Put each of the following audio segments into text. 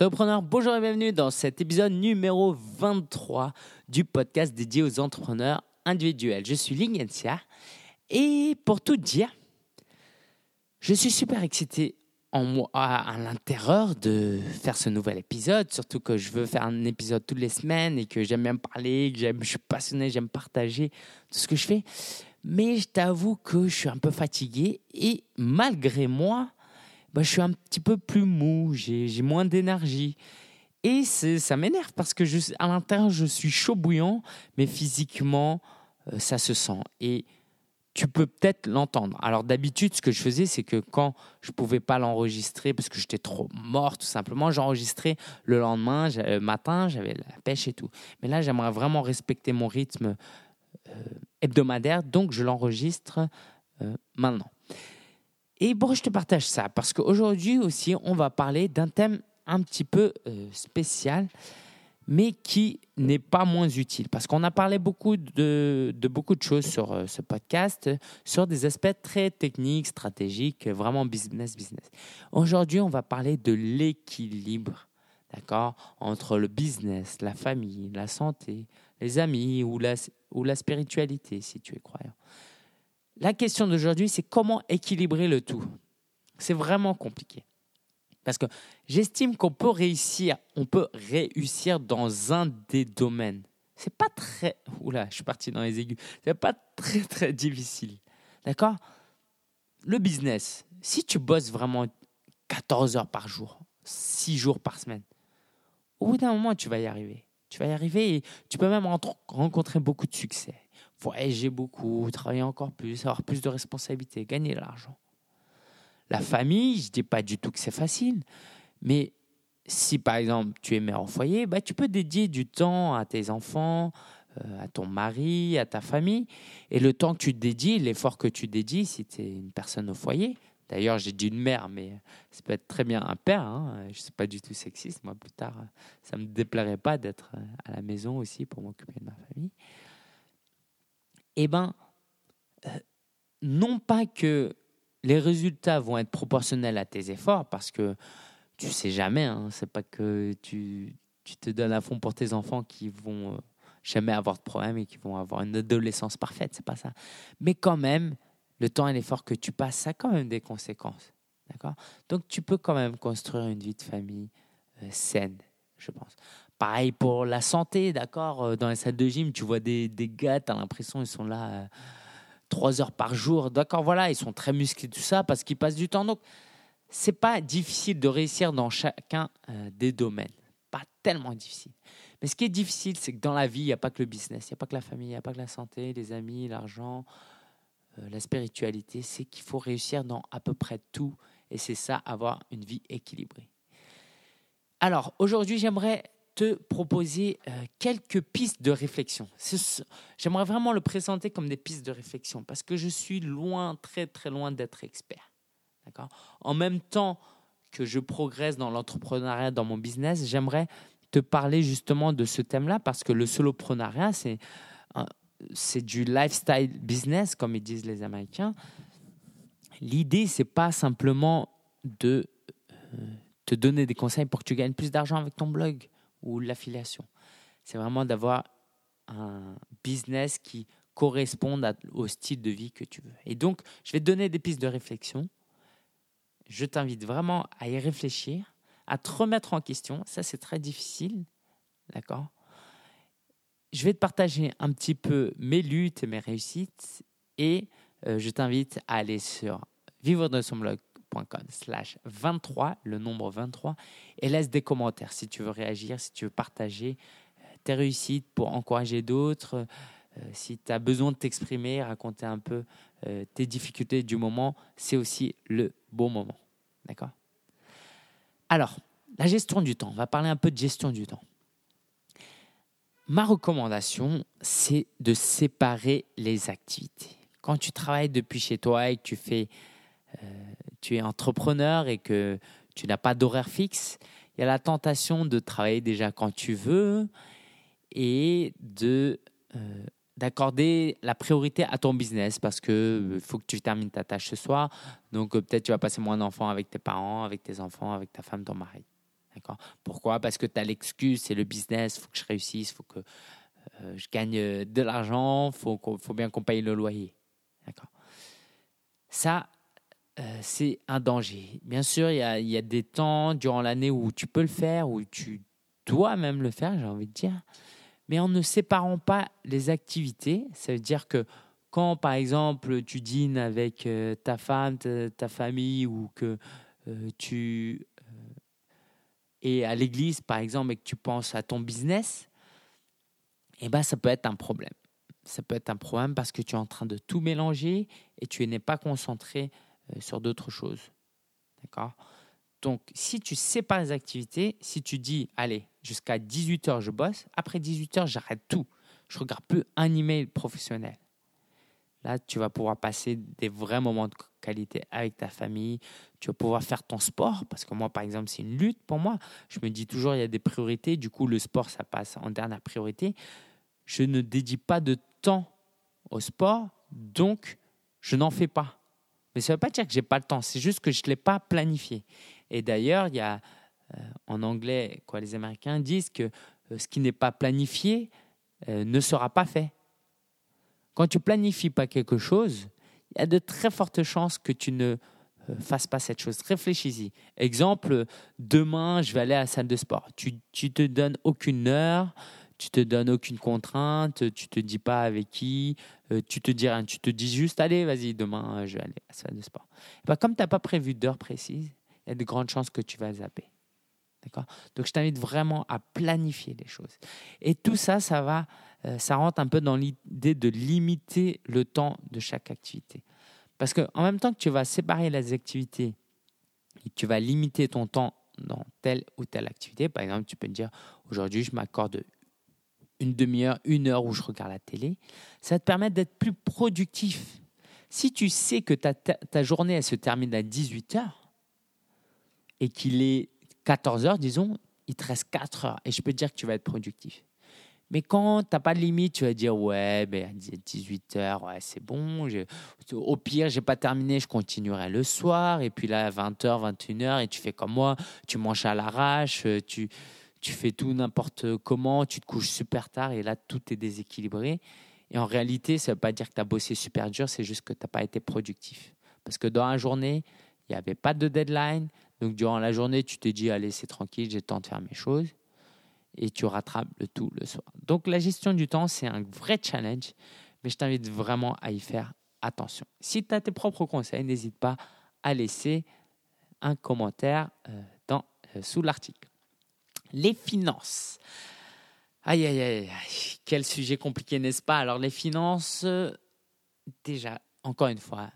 Solopreneur, bonjour et bienvenue dans cet épisode numéro 23 du podcast dédié aux entrepreneurs individuels. Je suis Lingensia et pour tout dire, je suis super excité à, l'intérieur de faire ce nouvel épisode, surtout que je veux faire un épisode toutes les semaines et que j'aime bien parler, que je suis passionné, j'aime partager tout ce que je fais. Mais je t'avoue que je suis un peu fatigué et malgré moi, bah, je suis un petit peu plus mou, j'ai moins d'énergie. Et ça m'énerve parce que je, à l'intérieur, je suis chaud bouillant, mais physiquement, euh, ça se sent. Et tu peux peut-être l'entendre. Alors d'habitude, ce que je faisais, c'est que quand je ne pouvais pas l'enregistrer parce que j'étais trop mort, tout simplement, j'enregistrais le lendemain, le matin, j'avais la pêche et tout. Mais là, j'aimerais vraiment respecter mon rythme euh, hebdomadaire, donc je l'enregistre euh, maintenant. Et bon, je te partage ça parce qu'aujourd'hui aussi, on va parler d'un thème un petit peu euh, spécial, mais qui n'est pas moins utile. Parce qu'on a parlé beaucoup de, de, beaucoup de choses sur euh, ce podcast, sur des aspects très techniques, stratégiques, vraiment business, business. Aujourd'hui, on va parler de l'équilibre, d'accord, entre le business, la famille, la santé, les amis ou la, ou la spiritualité, si tu es croyant. La question d'aujourd'hui, c'est comment équilibrer le tout. C'est vraiment compliqué. Parce que j'estime qu'on peut réussir, on peut réussir dans un des domaines. C'est pas très. Oula, je suis parti dans les aigus. C'est pas très très difficile. D'accord? Le business, si tu bosses vraiment 14 heures par jour, 6 jours par semaine, au bout d'un moment, tu vas y arriver. Tu vas y arriver et tu peux même rencontrer beaucoup de succès voyager beaucoup, travailler encore plus, avoir plus de responsabilités, gagner de l'argent. La famille, je ne dis pas du tout que c'est facile, mais si par exemple tu es mère au foyer, bah, tu peux dédier du temps à tes enfants, euh, à ton mari, à ta famille, et le temps que tu dédies, l'effort que tu dédies, si tu es une personne au foyer, d'ailleurs j'ai dit une mère, mais ça peut être très bien un père, hein, je ne suis pas du tout sexiste, moi plus tard, ça ne me déplairait pas d'être à la maison aussi pour m'occuper de ma famille eh ben, euh, non pas que les résultats vont être proportionnels à tes efforts, parce que tu sais jamais, hein, c'est pas que tu, te donnes à fond pour tes enfants qui vont euh, jamais avoir de problème et qui vont avoir une adolescence parfaite, c'est pas ça. Mais quand même, le temps et l'effort que tu passes, ça a quand même des conséquences. D'accord? Donc tu peux quand même construire une vie de famille euh, saine, je pense. Pareil pour la santé, d'accord euh, Dans les salles de gym, tu vois des, des gars, tu as l'impression qu'ils sont là euh, trois heures par jour. D'accord, voilà, ils sont très musclés, tout ça, parce qu'ils passent du temps. Donc, c'est pas difficile de réussir dans chacun euh, des domaines. Pas tellement difficile. Mais ce qui est difficile, c'est que dans la vie, il n'y a pas que le business, il n'y a pas que la famille, il n'y a pas que la santé, les amis, l'argent, la spiritualité. C'est qu'il faut réussir dans à peu près tout. Et c'est ça, avoir une vie équilibrée. Alors, aujourd'hui, j'aimerais te proposer euh, quelques pistes de réflexion. J'aimerais vraiment le présenter comme des pistes de réflexion parce que je suis loin, très très loin d'être expert. En même temps que je progresse dans l'entrepreneuriat, dans mon business, j'aimerais te parler justement de ce thème-là parce que le soloprenariat, c'est c'est du lifestyle business, comme ils disent les Américains. L'idée, c'est pas simplement de euh, te donner des conseils pour que tu gagnes plus d'argent avec ton blog ou l'affiliation. C'est vraiment d'avoir un business qui corresponde au style de vie que tu veux. Et donc, je vais te donner des pistes de réflexion. Je t'invite vraiment à y réfléchir, à te remettre en question. Ça, c'est très difficile. D'accord? Je vais te partager un petit peu mes luttes et mes réussites. Et euh, je t'invite à aller sur vivre de son blog slash 23, le nombre 23, et laisse des commentaires si tu veux réagir, si tu veux partager euh, tes réussites pour encourager d'autres, euh, si tu as besoin de t'exprimer, raconter un peu euh, tes difficultés du moment, c'est aussi le bon moment. D'accord Alors, la gestion du temps, on va parler un peu de gestion du temps. Ma recommandation, c'est de séparer les activités. Quand tu travailles depuis chez toi et que tu fais tu es entrepreneur et que tu n'as pas d'horaire fixe, il y a la tentation de travailler déjà quand tu veux et de euh, d'accorder la priorité à ton business parce que euh, faut que tu termines ta tâche ce soir. Donc euh, peut-être tu vas passer moins d'enfants avec tes parents, avec tes enfants, avec ta femme, ton mari. D'accord? Pourquoi? Parce que tu as l'excuse, c'est le business, faut que je réussisse, faut que je gagne de l'argent, faut, faut bien qu'on paye le loyer. D'accord? Ça, c'est un danger. Bien sûr, il y a, des temps durant l'année où tu peux le faire, où tu dois même le faire, j'ai envie de dire. Mais en ne séparant pas les activités, ça veut dire que quand, par exemple, tu dînes avec ta femme, ta, famille, ou que tu et à l'église, par exemple, et que tu penses à ton business, eh ben, ça peut être un problème. Ça peut être un problème parce que tu es en train de tout mélanger et tu n'es pas concentré euh, sur d'autres choses. D'accord? Donc, si tu sépares les activités, si tu dis, allez, jusqu'à 18h, je bosse, après 18h, j'arrête tout. Je regarde plus un email professionnel. Là, tu vas pouvoir passer des vrais moments de qualité avec ta famille. Tu vas pouvoir faire ton sport. Parce que moi, par exemple, c'est une lutte pour moi. Je me dis toujours, il y a des priorités. Du coup, le sport, ça passe en dernière priorité. Je ne dédie pas de temps au sport. Donc, je n'en fais pas. Mais ça ne veut pas dire que je n'ai pas le temps. C'est juste que je ne l'ai pas planifié. Et d'ailleurs, il y a euh, en anglais, quoi, les Américains disent que euh, ce qui n'est pas planifié euh, ne sera pas fait. Quand tu planifies pas quelque chose, il y a de très fortes chances que tu ne fasses pas cette chose. Réfléchis-y. Exemple, demain, je vais aller à la salle de sport. Tu ne te donnes aucune heure, tu te donnes aucune contrainte, tu te dis pas avec qui, euh, tu te dis rien. Tu te dis juste, allez, vas-y, demain, je vais aller à la salle de sport. Comme tu n'as pas prévu d'heure précise, il y a de grandes chances que tu vas zapper. D'accord? Donc, je t'invite vraiment à planifier les choses. Et tout ça, ça va euh, ça rentre un peu dans l'idée de limiter le temps de chaque activité. Parce qu'en même temps que tu vas séparer les activités et tu vas limiter ton temps dans telle ou telle activité, par exemple, tu peux te dire aujourd'hui, je m'accorde une demi-heure, une heure où je regarde la télé, ça va te permettre d'être plus productif. Si tu sais que ta, ta journée elle se termine à 18 heures et qu'il est 14 heures, disons, il te reste 4 heures et je peux te dire que tu vas être productif. Mais quand tu n'as pas de limite, tu vas dire ouais, ben, à 18h, ouais, c'est bon. Au pire, j'ai pas terminé, je continuerai le soir. Et puis là, à 20h, 21h, et tu fais comme moi, tu manges à l'arrache, euh, tu, tu fais tout n'importe comment, tu te couches super tard et là, tout est déséquilibré. Et en réalité, ça ne veut pas dire que tu as bossé super dur, c'est juste que tu n'as pas été productif. Parce que dans la journée, il n'y avait pas de deadline. Donc durant la journée, tu te dis, allez, c'est tranquille, j'ai le temps de faire mes choses et tu rattrapes le tout le soir. Donc la gestion du temps, c'est un vrai challenge, mais je t'invite vraiment à y faire attention. Si tu as tes propres conseils, n'hésite pas à laisser un commentaire euh, dans, euh, sous l'article. Les finances. Aïe, aïe, aïe, quel sujet compliqué, n'est-ce pas? Alors les finances, déjà, encore une fois,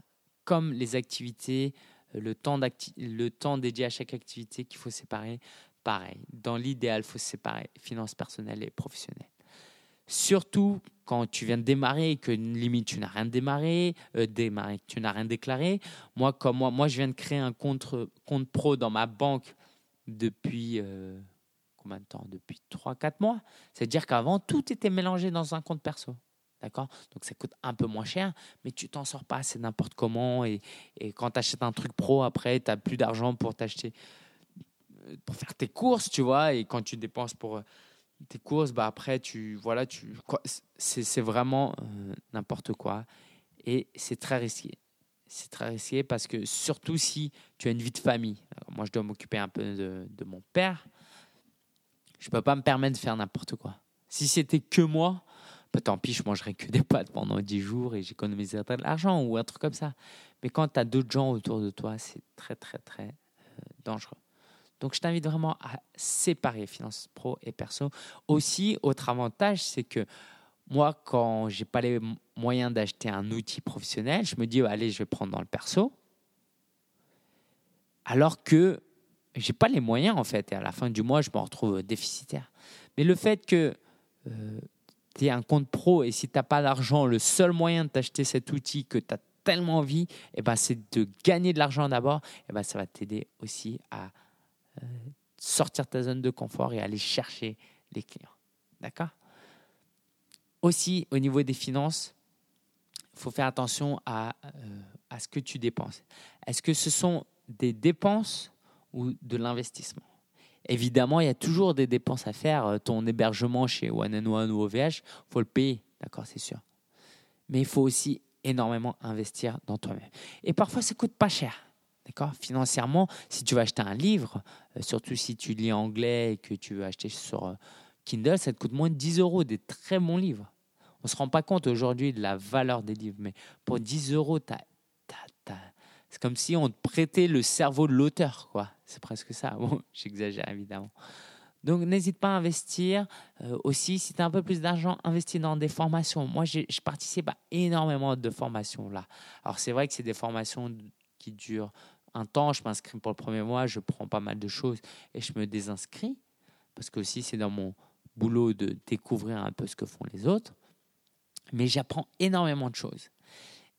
comme les activités, le temps, le temps dédié à chaque activité qu'il faut séparer, pareil. Dans l'idéal, il faut séparer finances personnelles et professionnelles. Surtout quand tu viens de démarrer et que limite tu n'as rien démarré, euh, démarré, tu n'as rien déclaré. Moi, comme moi, moi, je viens de créer un compte, compte pro dans ma banque depuis euh, combien de temps Depuis 3-4 mois. C'est-à-dire qu'avant, tout était mélangé dans un compte perso. D'accord? Donc ça coûte un peu moins cher, mais tu t'en sors pas, c'est n'importe comment. Et, et quand tu achètes un truc pro, après, tu n'as plus d'argent pour t'acheter pour faire tes courses, tu vois, et quand tu dépenses pour euh, tes courses, bah après, tu, voilà, tu, c'est vraiment euh, n'importe quoi. Et c'est très risqué. C'est très risqué parce que surtout si tu as une vie de famille. moi, je dois m'occuper un peu de, mon père. Je peux pas me permettre de faire n'importe quoi. Si c'était que moi, bah, tant pis, je mangerais que des pâtes pendant 10 jours et j'économiserais de l'argent ou un truc comme ça. Mais quand tu as d'autres gens autour de toi, c'est très, très, très euh, dangereux. Donc, je t'invite vraiment à séparer finances pro et perso. Aussi, autre avantage, c'est que moi, quand j'ai pas les moyens d'acheter un outil professionnel, je me dis, allez, je vais prendre dans le perso. Alors que j'ai pas les moyens, en fait. Et à la fin du mois, je me retrouve déficitaire. Mais le fait que euh, tu aies un compte pro et si tu n'as pas d'argent, le seul moyen de t'acheter cet outil que tu as tellement envie, eh ben, c'est de gagner de l'argent d'abord. Eh ben, ça va t'aider aussi à euh, sortir ta zone de confort et aller chercher les clients. D'accord? Aussi, au niveau des finances, il faut faire attention à, euh, à ce que tu dépenses. Est-ce que ce sont des dépenses ou de l'investissement Évidemment, il y a toujours des dépenses à faire. Ton hébergement chez One and One ou OVH, faut le payer, d'accord, c'est sûr. Mais il faut aussi énormément investir dans toi-même. Et parfois, ça coûte pas cher. D'accord Financièrement, si tu veux acheter un livre, euh, surtout si tu lis anglais et que tu veux acheter sur euh, Kindle, ça te coûte moins de 10 euros, des très bons livres. On ne se rend pas compte aujourd'hui de la valeur des livres, mais pour 10 euros, c'est comme si on te prêtait le cerveau de l'auteur. quoi. C'est presque ça. Bon, j'exagère évidemment. Donc n'hésite pas à investir. Euh, aussi, si tu as un peu plus d'argent, investis dans des formations. Moi, je participe à énormément de formations là. Alors c'est vrai que c'est des formations qui durent un temps. Je m'inscris pour le premier mois, je prends pas mal de choses et je me désinscris. Parce que aussi, c'est dans mon boulot de découvrir un peu ce que font les autres. Mais j'apprends énormément de choses.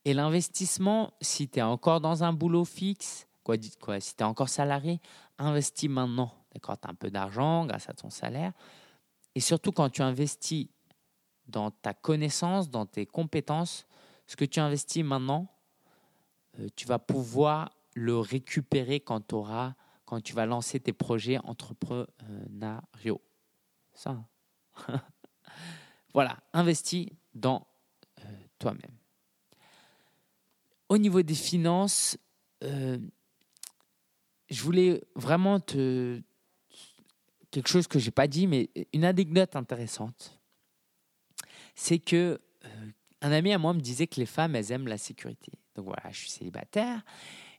Et l'investissement, si tu es encore dans un boulot fixe, quoi, quoi, si tu es encore salarié, investis maintenant D'accord Tu as un peu d'argent grâce à ton salaire. Et surtout, quand tu investis dans ta connaissance, dans tes compétences, ce que tu investis maintenant, euh, tu vas pouvoir le récupérer quand, auras, quand tu vas lancer tes projets entrepreneuriaux. Ça. Hein. voilà, investis dans euh, toi-même. Au niveau des finances, euh, je voulais vraiment te, quelque chose que j'ai pas dit, mais une anecdote intéressante, c'est que euh, un ami à moi me disait que les femmes, elles aiment la sécurité. Donc voilà, je suis célibataire.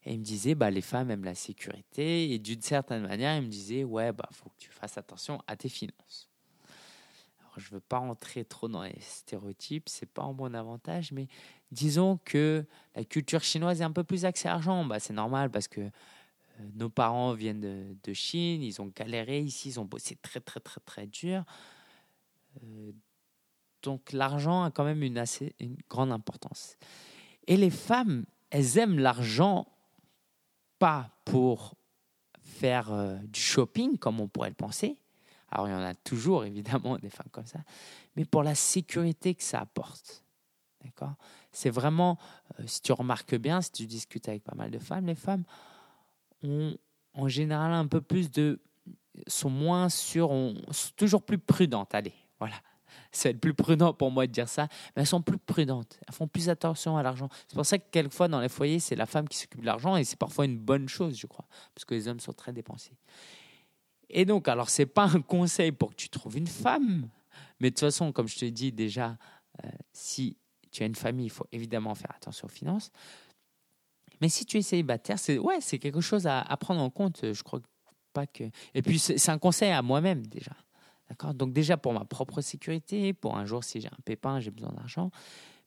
Et il me disait, bah, les femmes aiment la sécurité. Et d'une certaine manière, il me disait, ouais, bah, faut que tu fasses attention à tes finances. Alors, je veux pas rentrer trop dans les stéréotypes, c'est pas en bon avantage, mais disons que la culture chinoise est un peu plus axée argent. Bah, c'est normal parce que nos parents viennent de, Chine, ils ont galéré ici, ils ont bossé très très très très dur. Euh, donc l'argent a quand même une assez une grande importance. Et les femmes, elles aiment l'argent pas pour faire euh, du shopping comme on pourrait le penser. Alors il y en a toujours évidemment des femmes comme ça, mais pour la sécurité que ça apporte. D'accord? C'est vraiment, si tu remarques bien, si tu discutes avec pas mal de femmes, les femmes en général un peu plus de sont moins sûres, sont toujours plus prudentes. Allez, voilà. C'est plus prudent pour moi de dire ça, mais elles sont plus prudentes. Elles font plus attention à l'argent. C'est pour ça que quelquefois dans les foyers, c'est la femme qui s'occupe de l'argent et c'est parfois une bonne chose, je crois, parce que les hommes sont très dépensiers. Et donc, alors, c'est pas un conseil pour que tu trouves une femme, mais de toute façon, comme je te dis déjà, euh, si tu as une famille, il faut évidemment faire attention aux finances. Mais si tu es célibataire, c'est ouais, c'est quelque chose à, prendre en compte. Je crois pas que. Et puis c'est un conseil à moi-même déjà. D'accord? Donc déjà pour ma propre sécurité, pour un jour si j'ai un pépin, j'ai besoin d'argent.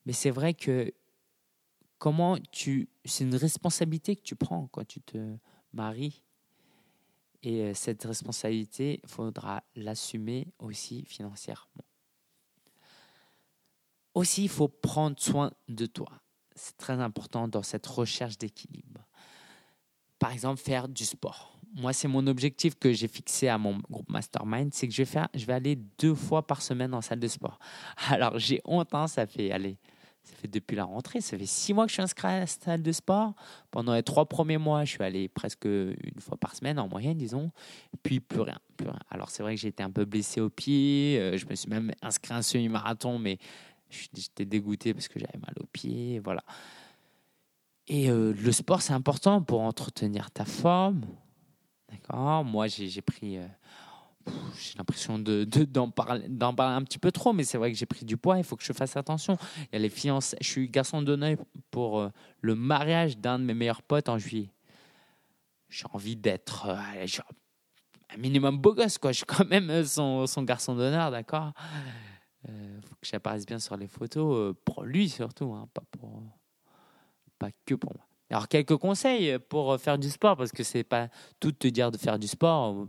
Mais c'est vrai que comment tu, c'est une responsabilité que tu prends quand tu te maries. Et euh, cette responsabilité, il faudra l'assumer aussi financièrement. Aussi, il faut prendre soin de toi c'est très important dans cette recherche d'équilibre. Par exemple, faire du sport. Moi, c'est mon objectif que j'ai fixé à mon groupe Mastermind, c'est que je vais, faire, je vais aller deux fois par semaine en salle de sport. Alors, j'ai honte, hein, ça fait, allez, ça fait depuis la rentrée, ça fait six mois que je suis inscrit à la salle de sport. Pendant les trois premiers mois, je suis allé presque une fois par semaine en moyenne, disons. Puis plus rien, plus rien. Alors c'est vrai que j'ai été un peu blessé au pied. Euh, je me suis même inscrit à un semi-marathon, mais J'étais dégoûté parce que j'avais mal aux pieds, voilà. Et euh, le sport, c'est important pour entretenir ta forme. D'accord Moi, j'ai pris. Euh, j'ai l'impression d'en de, parler, parler un petit peu trop, mais c'est vrai que j'ai pris du poids. Il faut que je fasse attention. Il y a les fiançailles. Je suis garçon d'honneur pour euh, le mariage d'un de mes meilleurs potes en juillet. J'ai envie d'être un minimum beau gosse, quoi. Je suis quand même son, son garçon d'honneur, d'accord il euh, faut que j'apparaisse bien sur les photos, euh, pour lui surtout, hein, pas, pour, pas que pour moi. Alors, quelques conseils pour faire du sport, parce que c'est pas tout te dire de faire du sport,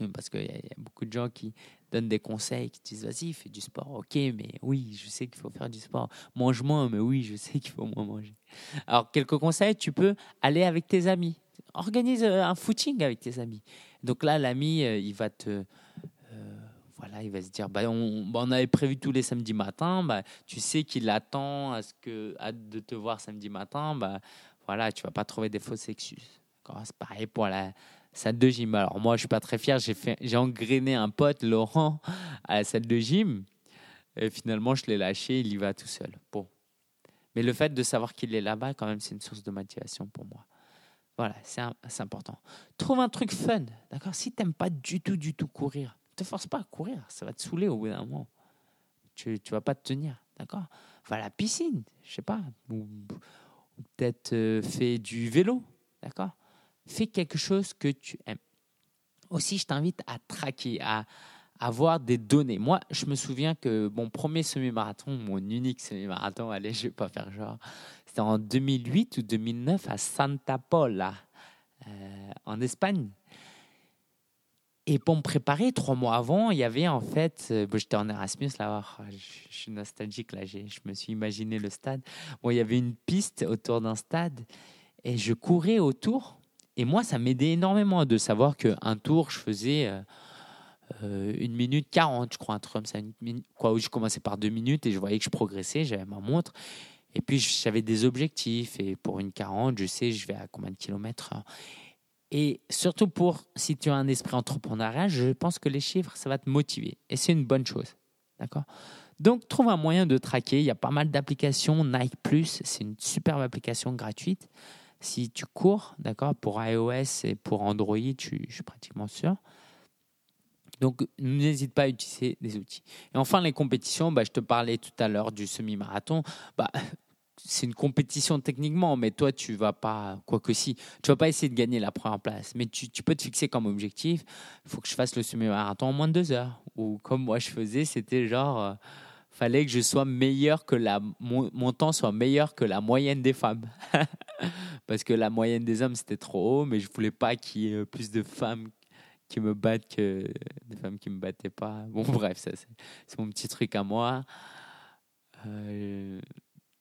euh, parce qu'il y, y, a beaucoup de gens qui donnent des conseils, qui disent vas-y, fais du sport, ok, mais oui, je sais qu'il faut faire du sport. Mange moins, mais oui, je sais qu'il faut moins manger. Alors, quelques conseils, tu peux aller avec tes amis. Organise un footing avec tes amis. Donc là, l'ami, il va te voilà, il va se dire, bah, on, bah, on, avait prévu tous les samedis matins, bah, tu sais qu'il attend à ce que, de te voir samedi matin, bah, voilà, tu vas pas trouver des fausses excuses. C'est pareil pour la, salle de gym. Alors moi, je suis pas très fier. J'ai fait, engrainé un pote, Laurent, à la salle de gym. Et finalement, je l'ai lâché. Il y va tout seul. Bon. Mais le fait de savoir qu'il est là-bas, quand même, c'est une source de motivation pour moi. Voilà, c'est important. Trouve un truc fun, d'accord? Si tu n'aimes pas du tout, du tout courir, te force pas à courir. Ça va te saouler au bout d'un moment. Tu ne vas pas te tenir, d'accord? Va à la piscine, je sais pas. Ou, peut-être euh, fais du vélo, d'accord? Fais quelque chose que tu aimes. Aussi, je t'invite à traquer, à avoir des données. Moi, je me souviens que mon premier semi-marathon, mon unique semi-marathon, allez, je vais pas faire genre, c'était en 2008 ou 2009 à Santa Pola, euh, en Espagne. Et pour me préparer, trois mois avant, il y avait en fait, euh, j'étais en Erasmus là, oh, je, suis nostalgique là, je me suis imaginé le stade. Bon, il y avait une piste autour d'un stade et je courais autour. Et moi, ça m'aidait énormément de savoir qu'un tour, je faisais euh, euh, une minute quarante, je crois, un truc comme ça. Quoi, où je commençais par deux minutes et je voyais que je progressais, j'avais ma montre. Et puis, j'avais des objectifs. Et pour une 40, je sais, je vais à combien de kilomètres. Et surtout pour, si tu as un esprit entrepreneurial, je pense que les chiffres, ça va te motiver. Et c'est une bonne chose. D'accord? Donc, trouve un moyen de traquer. Il y a pas mal d'applications. Nike c'est une superbe application gratuite. Si tu cours, d'accord, pour iOS et pour Android, je, je suis pratiquement sûr. Donc, n'hésite pas à utiliser des outils. Et enfin, les compétitions, bah, je te parlais tout à l'heure du semi-marathon. Bah, c'est une compétition techniquement, mais toi, tu vas pas, quoi que si, tu vas pas essayer de gagner la première place. Mais tu, peux te fixer comme objectif, il faut que je fasse le semi-marathon en moins de deux heures. Ou comme moi, je faisais, c'était genre, euh, fallait que je sois meilleur que la, mon, temps soit meilleur que la moyenne des femmes. Parce que la moyenne des hommes, c'était trop haut, mais je voulais pas qu'il y ait plus de femmes qui me battent que des femmes qui me battaient pas. Bon, bref, ça, c'est mon petit truc à moi. Euh,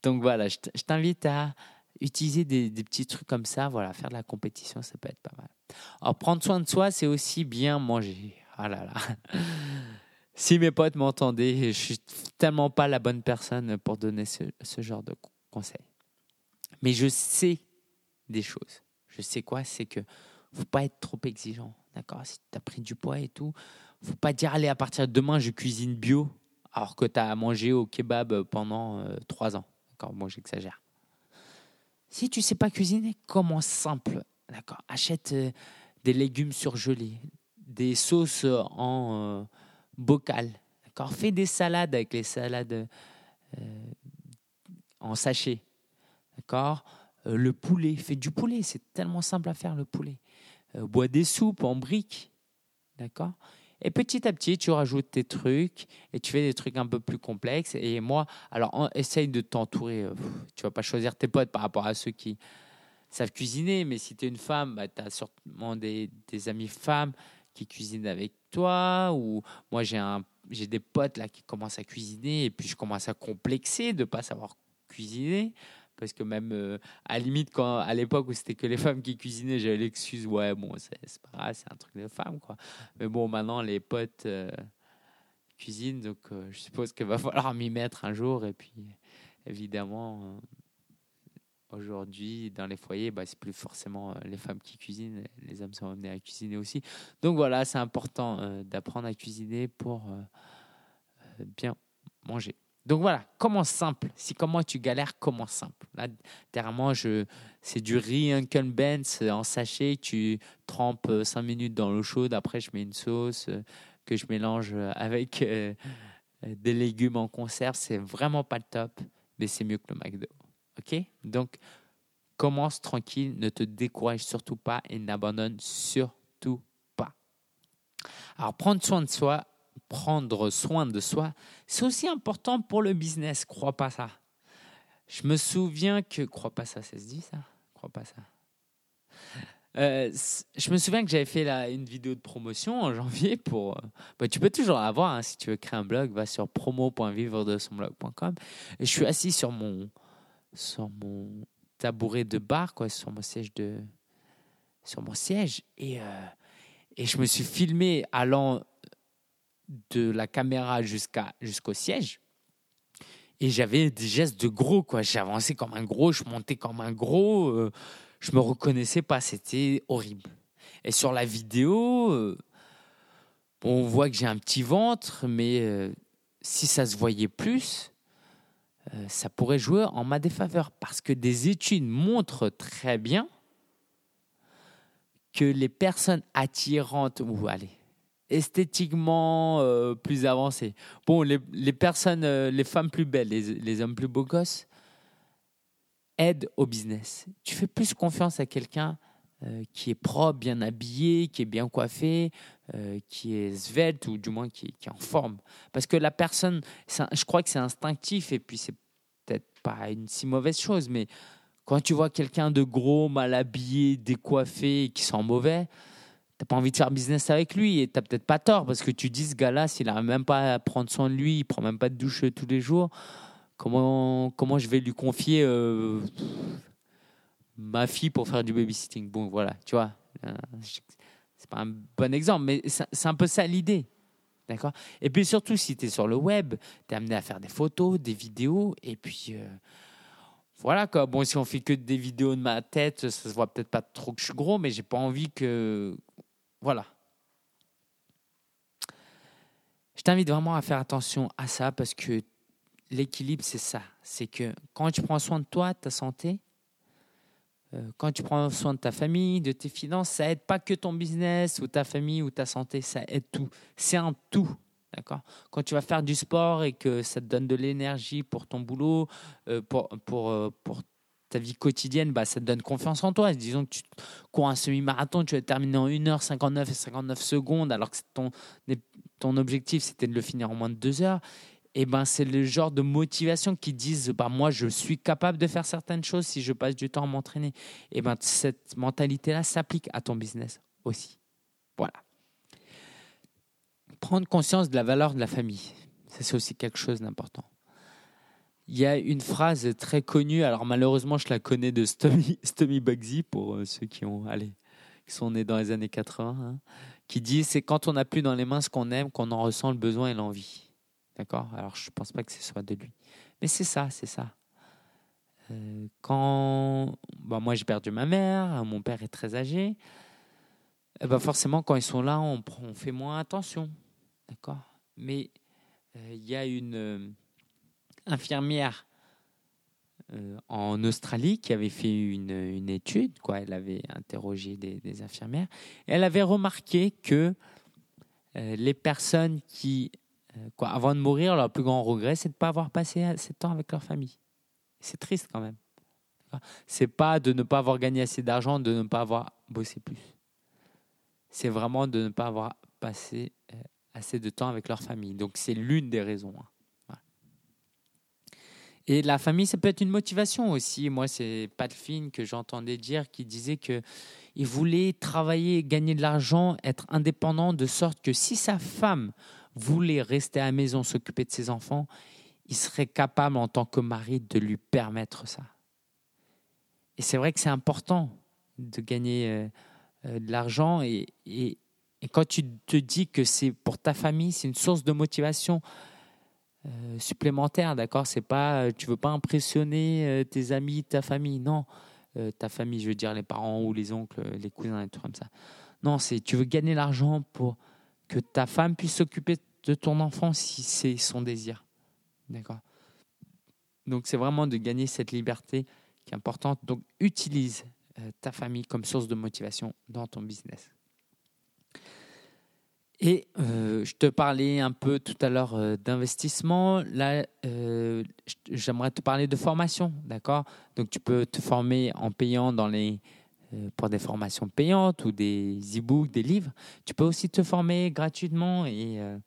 donc voilà, je t'invite à utiliser des, petits trucs comme ça. Voilà, faire de la compétition, ça peut être pas mal. Alors, prendre soin de soi, c'est aussi bien manger. Ah là là. Si mes potes m'entendaient, je suis tellement pas la bonne personne pour donner ce, ce genre de conseils. Mais je sais des choses. Je sais quoi? C'est que faut pas être trop exigeant. D'accord? Si tu as pris du poids et tout, faut pas dire allez, à partir de demain, je cuisine bio, alors que tu as mangé au kebab pendant euh, trois ans. D'accord Moi, j'exagère. Si tu sais pas cuisiner, commence simple. D'accord Achète euh, des légumes surgelés, des sauces en euh, bocal. D'accord Fais des salades avec les salades en sachet. D'accord Le poulet, fais du poulet. C'est tellement simple à faire le poulet. Euh, bois des soupes en briques. D'accord et petit à petit, tu rajoutes tes trucs et tu fais des trucs un peu plus complexes. Et moi, alors, essaye de t'entourer. Euh, tu vas pas choisir tes potes par rapport à ceux qui savent cuisiner, mais si tu es une femme, bah, tu as sûrement des, amis femmes qui cuisinent avec toi. Ou moi, j'ai des potes là qui commencent à cuisiner et puis je commence à complexer de pas savoir cuisiner parce que même euh, à limite quand à l'époque où c'était que les femmes qui cuisinaient j'avais l'excuse ouais bon c'est pas grave c'est un truc de femme quoi. Mais bon maintenant les potes euh, cuisinent donc euh, je suppose qu'il va falloir m'y mettre un jour. Et puis évidemment aujourd'hui dans les foyers bah, c'est plus forcément les femmes qui cuisinent. Les hommes sont amenés à cuisiner aussi. Donc voilà c'est important d'apprendre à cuisiner pour bien manger donc voilà, commence simple? Si comme moi tu galères, commence simple? Là, je, c'est du riz Uncle Ben's en sachet. Tu trempes 5 euh, minutes dans l'eau chaude. Après, je mets une sauce euh, que je mélange euh, avec des légumes en conserve. C'est vraiment pas le top, mais c'est mieux que le McDo. Ok? Donc, commence tranquille. Ne te décourage surtout pas et n'abandonne surtout pas. Alors, prendre soin de soi, prendre soin de soi, c'est aussi important pour le business. Crois pas ça. Je me souviens que. Crois pas ça, ça se dit ça? Crois pas ça. Euh, je me souviens que j'avais fait la, une vidéo de promotion en janvier pour. Euh, bah, tu peux toujours avoir hein, si tu veux créer un blog, va sur promo.vivre-de-son-blog.com. Je suis assis sur mon sur mon tabouret de bar, quoi, sur mon siège de sur mon siège et euh, et je me suis filmé allant de la caméra jusqu'à jusqu'au siège. Et j'avais des gestes de gros, quoi. J'avançais comme un gros, je montais comme un gros. Euh, je me reconnaissais pas, c'était horrible. Et sur la vidéo, euh, on voit que j'ai un petit ventre, mais euh, si ça se voyait plus, ça pourrait jouer en ma défaveur. Parce que des études montrent très bien que les personnes attirantes, ou allez, esthétiquement euh, plus avancées, bon, les, personnes, les femmes plus belles, les, hommes plus beaux gosses, aident au business. Tu fais plus confiance à quelqu'un qui est propre, bien habillé, qui est bien coiffé, euh, qui est svelte ou du moins qui, qui, est en forme. Parce que la personne, je crois que c'est instinctif et puis c'est peut-être pas une si mauvaise chose, mais quand tu vois quelqu'un de gros, mal habillé, décoiffé, qui sent mauvais, t'as pas envie de faire business avec lui et t'as peut-être pas tort parce que tu dis ce gars-là, s'il n'arrive même pas à prendre soin de lui, il prend même pas de douche tous les jours, comment, comment je vais lui confier euh, ma fille pour faire du babysitting? Bon, voilà, tu vois. Euh, c'est pas un bon exemple, mais c'est un peu ça l'idée. D'accord? Et puis surtout, si tu es sur le web, tu es amené à faire des photos, des vidéos, et puis euh, voilà quoi. Bon, si on fait que des vidéos de ma tête, ça se voit peut-être pas trop que je suis gros, mais j'ai pas envie que. Voilà. Je t'invite vraiment à faire attention à ça parce que l'équilibre, c'est ça. C'est que quand tu prends soin de toi, de ta santé, euh, quand tu prends soin de ta famille, de tes finances, ça aide pas que ton business ou ta famille ou ta santé, ça aide tout. C'est un tout. D'accord? Quand tu vas faire du sport et que ça te donne de l'énergie pour ton boulot, euh, pour, pour, euh, pour ta vie quotidienne, bah, ça te donne confiance en toi. Disons que tu cours un semi-marathon, tu vas terminer en 1h59 et 59 secondes, alors que ton, objectif, c'était de le finir en moins de 2 heures eh ben, c'est le genre de motivation qui disent bah, moi, je suis capable de faire certaines choses si je passe du temps à m'entraîner. Et eh ben, cette mentalité-là s'applique à ton business aussi. Voilà. Prendre conscience de la valeur de la famille, ça c'est aussi quelque chose d'important. Il y a une phrase très connue, alors malheureusement je la connais de Stomy, Bugsy pour euh, ceux qui ont allez, qui sont nés dans les années 80, hein, qui dit c'est quand on n'a plus dans les mains ce qu'on aime qu'on en ressent le besoin et l'envie. D'accord? Alors, je ne pense pas que ce soit de lui. Mais c'est ça, c'est ça. Euh, quand bah, moi j'ai perdu ma mère, mon père est très âgé, eh ben forcément quand ils sont là, on, on fait moins attention. D'accord? Mais euh, il y a une euh, infirmière en Australie qui avait fait une, une, étude, quoi. elle avait interrogé des, infirmières, et elle avait remarqué que les personnes qui euh, quoi, avant de mourir, leur plus grand regret, c'est de ne pas avoir passé assez de temps avec leur famille. C'est triste quand même. C'est pas de ne pas avoir gagné assez d'argent, de ne pas avoir bossé plus. C'est vraiment de ne pas avoir passé euh, assez de temps avec leur famille. Donc c'est l'une des raisons. Hein. Et la famille, ça peut être une motivation aussi. Moi, c'est Pat Finn que j'entendais dire qui disait que il voulait travailler, gagner de l'argent, être indépendant de sorte que si sa femme voulait rester à la maison, s'occuper de ses enfants, il serait capable en tant que mari de lui permettre ça. Et c'est vrai que c'est important de gagner euh, euh, de l'argent et, quand tu te dis que c'est pour ta famille, c'est une source de motivation euh, supplémentaire, d'accord? C'est pas, tu veux pas impressionner tes amis, ta famille, non. ta famille, je veux dire les parents ou les oncles, les cousins, et tout comme ça. Non, c'est tu veux gagner l'argent pour que ta femme puisse s'occuper de ton enfant si c'est son désir. D'accord? Donc c'est vraiment de gagner cette liberté qui est importante. Donc utilise euh, ta famille comme source de motivation dans ton business. Et euh, je te parlais un peu tout à l'heure euh, d'investissement. Là, j'aimerais te parler de formation, d'accord? Donc, tu peux te former en payant euh, pour des formations payantes ou des e-books, des livres. Tu peux aussi te former gratuitement et euh,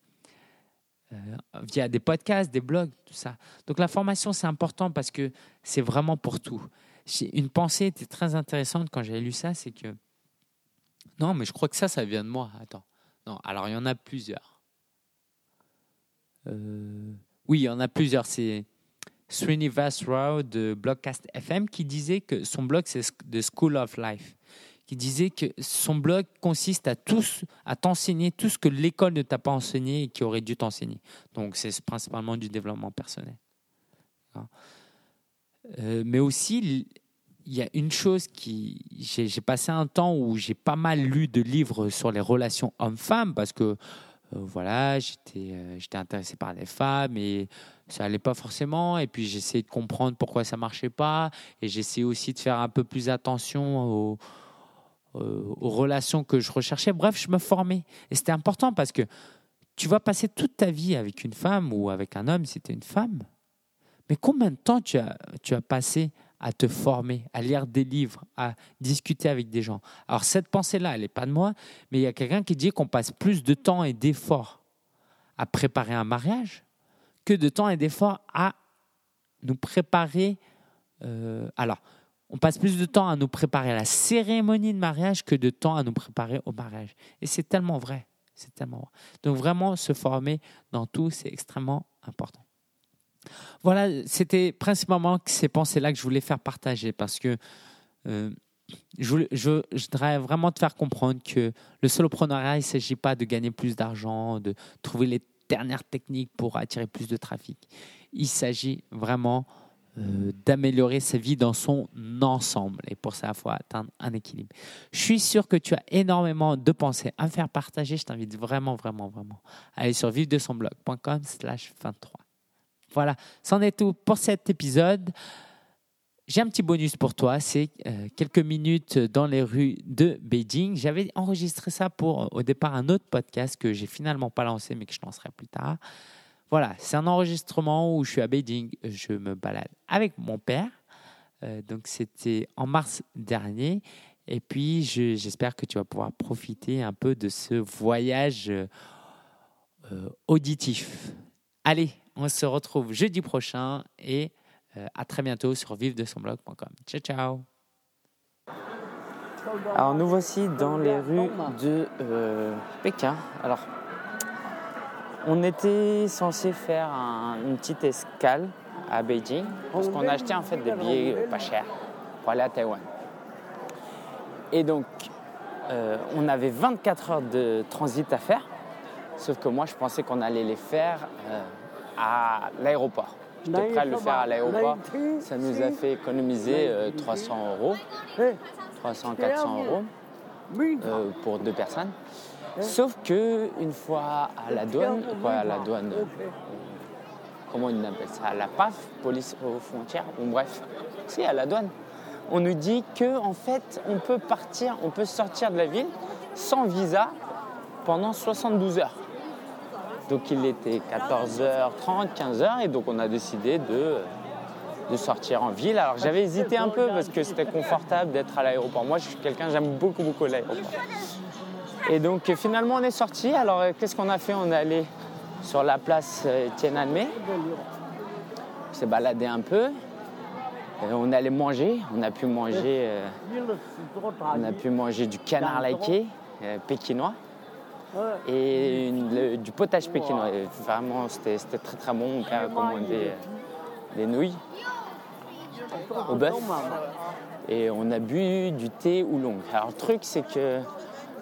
euh, via des podcasts, des blogs, tout ça. Donc la formation, c'est important parce que c'est vraiment pour tout. Une pensée était très intéressante quand j'ai lu ça, c'est que non, mais je crois que ça, ça vient de moi. Attends, non. Alors il y en a plusieurs. oui, il y en a plusieurs. C'est Srinivas Rao de Blogcast FM qui disait que son blog c'est The School of Life, qui disait que son blog consiste à tous à t'enseigner tout ce que l'école ne t'a pas enseigné et qui aurait dû t'enseigner. Donc c'est principalement du développement personnel. Euh, mais aussi il y a une chose qui. J'ai passé un temps où j'ai pas mal lu de livres sur les relations hommes-femmes parce que, euh, voilà, j'étais euh, intéressé par les femmes et ça allait pas forcément. Et puis j'essayais de comprendre pourquoi ça marchait pas. Et j'essayais aussi de faire un peu plus attention aux, aux relations que je recherchais. Bref, je me formais. Et c'était important parce que tu vas passer toute ta vie avec une femme ou avec un homme si es une femme. Mais combien de temps tu as, tu as passé à te former, à lire des livres, à discuter avec des gens Alors cette pensée-là, elle n'est pas de moi, mais il y a quelqu'un qui dit qu'on passe plus de temps et d'efforts à préparer un mariage que de temps et d'efforts à nous préparer. Euh, alors, on passe plus de temps à nous préparer à la cérémonie de mariage que de temps à nous préparer au mariage. Et c'est tellement vrai. C'est tellement vrai. Donc vraiment, se former dans tout, c'est extrêmement important. Voilà, c'était principalement ces pensées-là que je voulais faire partager parce que euh, je, voudrais vraiment te faire comprendre que le soloprenariat, il ne s'agit pas de gagner plus d'argent, de trouver les dernières techniques pour attirer plus de trafic. Il s'agit vraiment euh, d'améliorer sa vie dans son ensemble. Et pour ça, il faut atteindre un équilibre. Je suis sûr que tu as énormément de pensées à me faire partager. Je t'invite vraiment, vraiment, vraiment à aller sur vivre-de-son-blog.com slash 23. Voilà, c'en est tout pour cet épisode. J'ai un petit bonus pour toi, c'est euh, quelques minutes dans les rues de Beijing. J'avais enregistré ça pour au départ un autre podcast que j'ai finalement pas lancé mais que je lancerai plus tard. Voilà, c'est un enregistrement où je suis à Beijing, je me balade avec mon père. Euh, donc c'était en mars dernier. Et puis j'espère que tu vas pouvoir profiter un peu de ce voyage euh, auditif. Allez, on se retrouve jeudi prochain et euh, à très bientôt sur vive-de-son-blog.com. Ciao, ciao. Alors nous voici dans les rues de Pékin. Alors on était censé faire une petite escale à Beijing parce qu'on a acheté en fait des billets pas chers pour aller à Taïwan. Et donc, euh, on avait 24 heures de transit à faire, sauf que moi je pensais qu'on allait les faire euh, à l'aéroport. J'étais prêt à le faire à l'aéroport. Ça nous a fait économiser 300 euh, euros, 300-400 euros pour deux personnes. Sauf que une fois à la douane, quoi, à la douane, euh, comment on appelle ça, à la PAF, police aux frontières, ou bref, si à la douane, on nous dit que en fait, on peut partir, on peut sortir de la ville sans visa pendant 72 heures. Donc il était 14h30, 15h, et donc on a décidé de, de sortir en ville. Alors j'avais hésité un peu parce que c'était confortable d'être à l'aéroport. Moi, je suis quelqu'un, j'aime beaucoup, beaucoup l'aéroport. Et donc finalement on est sorti. Alors euh, qu'est-ce qu'on a fait? On est allé sur la place euh, Tiananmen. On s'est baladé un peu. on est allé manger. On a pu manger, euh, on a pu manger du canard laqué pékinois et du potage pékinois. vraiment c'était très très bon. Mon père a commandé des nouilles au bœuf et on a bu du thé oolong. Alors le truc c'est que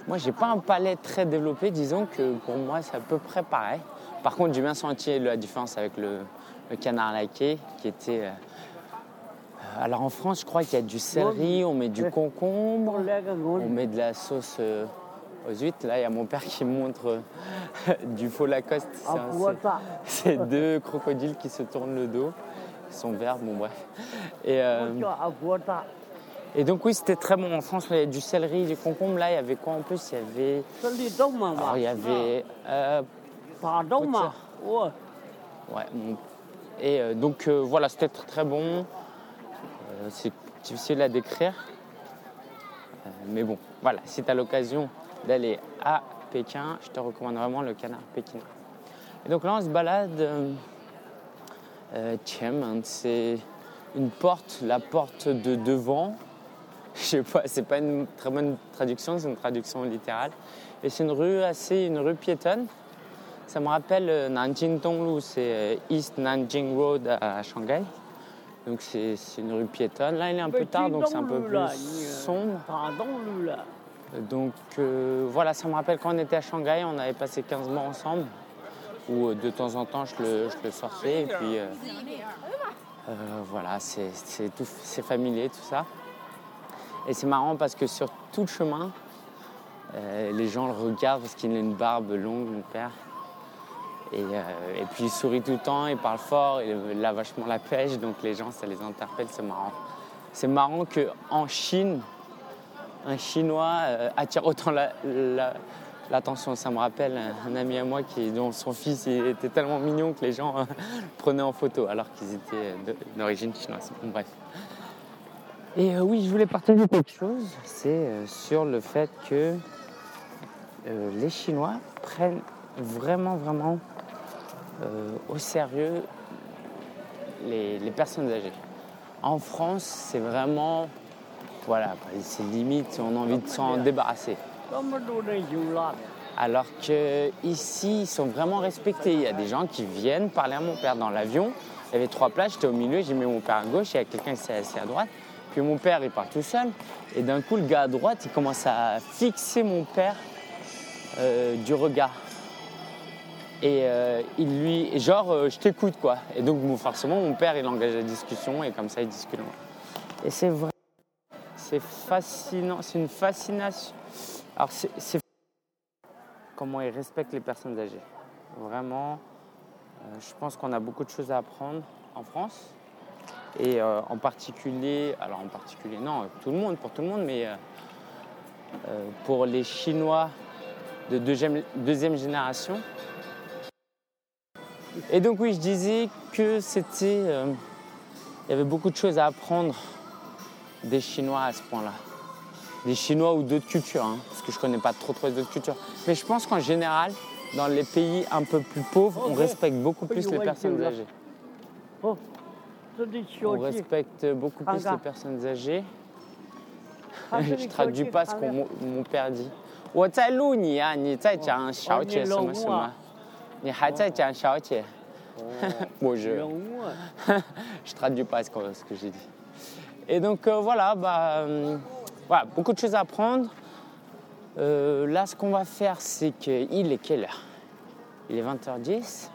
moi, j'ai pas un palais très développé, disons que pour moi, c'est à peu près pareil. Par contre, j'ai bien senti la différence avec le, canard laqué qui était. Euh, alors en France, je crois qu'il y a du céleri, on met du concombre, on met de la sauce euh, aux huîtres. Là, il y a mon père qui me montre euh, du faux Lacoste. C'est deux crocodiles qui se tournent le dos. Ils sont verts, bon bref. Et, et donc oui, c'était très bon. En France, il y avait du céleri, du concombre. Là, il y avait quoi en plus? Il y avait... Alors, il y avait... Euh, ouais. Ouais. Et euh, donc euh, voilà, c'était très, très bon. Euh, c'est difficile à décrire. Mais bon, voilà, si tu as l'occasion d'aller à Pékin, je te recommande vraiment le canard pékinois. Et donc là, on se balade. Euh, c'est une porte, la porte de devant je sais pas, c'est pas une très bonne traduction, c'est une traduction littérale. Et c'est une rue assez, une rue piétonne. Ça me rappelle euh, Nanjing Tonglu, c'est euh, East Nanjing Road à Shanghai. Donc c'est une rue piétonne. Là, il est un peu tard, donc c'est un peu plus sombre. Donc euh, voilà, ça me rappelle quand on était à Shanghai, on avait passé 15 mois ensemble, où de temps en temps je le, je le sortais. Et puis voilà, c'est familier tout ça. Et c'est marrant parce que sur tout le chemin, euh, les gens le regardent parce qu'il a une barbe longue, mon père. Et, euh, et puis il sourit tout le temps, il parle fort, il a vachement la pêche, donc les gens, ça les interpelle, c'est marrant. C'est marrant qu'en Chine, un Chinois euh, attire autant la- la- l'attention. Ça me rappelle un ami à moi qui, dont son fils il était tellement mignon que les gens euh, le prenaient en photo alors qu'ils étaient d'origine chinoise. Bref. Et oui, je voulais partager quelque chose, c'est sur le fait que les Chinois prennent vraiment, vraiment euh, au sérieux les, personnes âgées. En France, c'est vraiment voilà, c'est limite, on a envie de s'en débarrasser. Alors que ici, ils sont vraiment respectés. Il y a des gens qui viennent parler à mon père dans l'avion. Il y avait trois places, j'étais au milieu, j'ai mis mon père à gauche, il y a quelqu'un qui s'est assis à droite. Puis mon père, il part tout seul. Et d'un coup, le gars à droite, il commence à fixer mon père euh, du regard. Et euh, il lui, genre, euh, je t'écoute quoi. Et donc, forcément, mon père, il engage la discussion et comme ça, il discute. Et c'est vrai, c'est fascinant, c'est une fascination. Alors, c'est- comment ils respectent les personnes âgées. Vraiment, euh, je pense qu'on a beaucoup de choses à apprendre en France. Et en particulier, alors en particulier, non, tout le monde, pour tout le monde, mais pour les Chinois de deuxième, deuxième génération. Et donc oui, je disais que c'était, euh, il y avait beaucoup de choses à apprendre des Chinois à ce point-là des Chinois ou d'autres cultures, hein, parce que je connais pas trop trop d'autres cultures. Mais je pense qu'en général, dans les pays un peu plus pauvres, on Ok. respecte beaucoup plus les personnes âgées. 这里 On 小气， respecte beaucoup plus Anga. les personnes âgées. 他这 Je 里小 traduis 气 pas ce que mon, mon père dit. 我在录你啊，你在讲小姐什么什么？ 你还在讲小姐？我je 人物啊， je traduis pas ce que, ce que j'ai dit. Et donc euh, voilà, bah, euh, voilà, beaucoup de choses à apprendre. Euh, là, ce qu'on va faire, c'est qu'il est quelle heure Il est 20h10.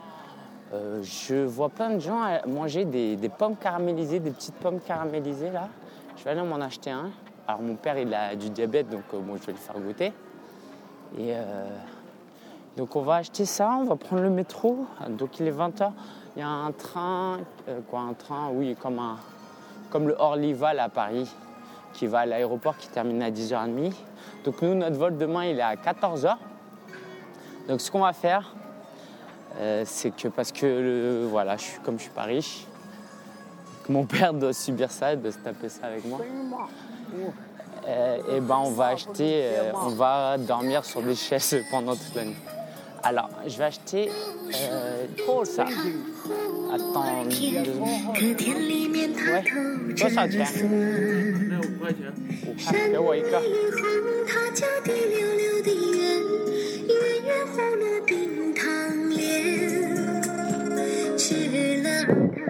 Euh, je vois plein de gens euh, manger des, des pommes caramélisées, des petites pommes caramélisées là. Je vais aller m'en acheter un. Alors mon père, il a du diabète, donc euh, moi, je vais le faire goûter. Et euh, donc on va acheter ça, on va prendre le métro. Donc il est 20h. Il y a un train, euh, quoi, un train, oui, comme, un, comme le Orlyval à Paris, qui va à l'aéroport, qui termine à 10h30. Donc nous, notre vol demain, il est à 14h. Donc ce qu'on va faire, euh, c'est que parce que le- voilà, je suis, comme je suis pas riche, que mon père doit subir ça, il doit se taper ça avec moi. Euh, et ben on va acheter, euh, on va dormir sur des chaises pendant toute la nuit. Alors, je vais acheter euh, trop ça. Attends, deux secondes. Ouais. Ça.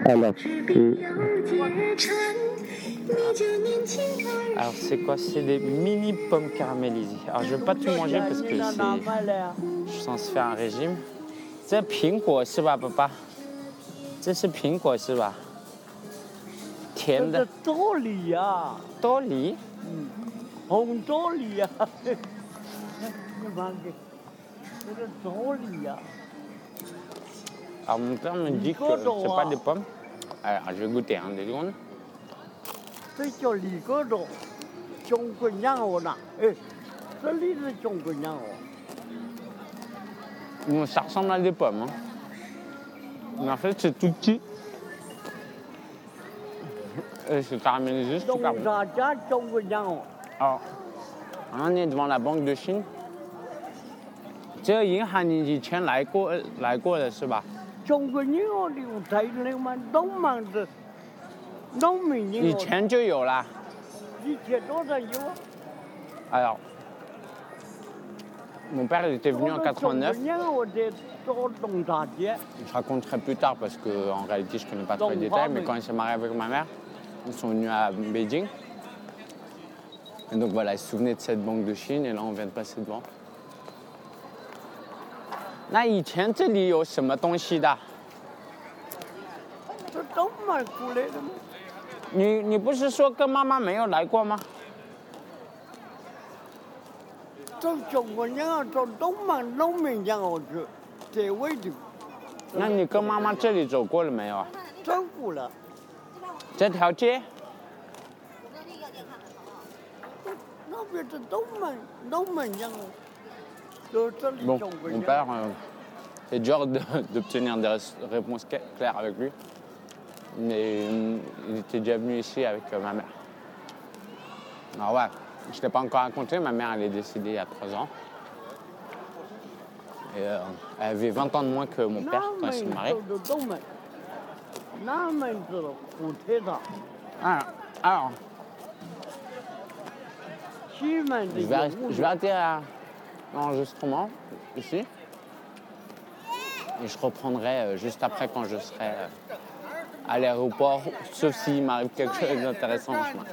Ah, ben Alors, euh... Alors c'est quoi? C'est des mini pommes caramélisées. Alors je ne vais pas tout manger parce que je suis censé faire un régime. C'est pingo, c'est pas papa C'est pingo, c'est pas. Toli, Toli. Hong Toli. Alors mon père me dit que c'est pas des pommes. Alors je vais goûter hein, des secondes. 这叫李哥种，中国娘我呢，哎，这里是中国人哦。我下上那里本吗？那是土鸡。这，是咱们日出干。家中国人。哦，那地方来帮就行。这银行你以前来过来过的是吧？中国娘我的，在那嘛东门子。农民羊肉，以前就有啦。以前多少有啊？ Alors, mon père il était venu en 89. 中国羊肉的到东沙街， Je raconterai plus tard parce qu'en réalité je connais pas trop les Donc, détails, ah, mais mais- quand il s'est marié avec ma mère, ils sont venus à Beijing. Et donc voilà, ils se souvenaient de cette banque de Chine et là on vient de passer devant. 那以前这里有什么东西的？ 过来的吗。你你不是说跟妈妈没有来过吗？这中国人啊，这东满农民人我去这位的那你跟妈妈这里走过了没有啊？走过了，这条街？那边是东满农民人哦，就这里 Bon, 中国 mon 人。père, euh, c'est dur de- d'obtenir des res- réponses cla- claires avec lui. mais il était déjà venu ici avec euh, ma mère. Alors ouais, je ne t'ai pas encore raconté, ma mère elle est décédée il y a trois ans. Et, euh, elle avait 20 ans de moins que mon père quand ils se mariés. Alors, alors je vais, je vais l'enregistrement ici. Et je reprendrai euh, juste après quand je serai à l'aéroport, sauf s'il m'arrive quelque chose d'intéressant en chemin.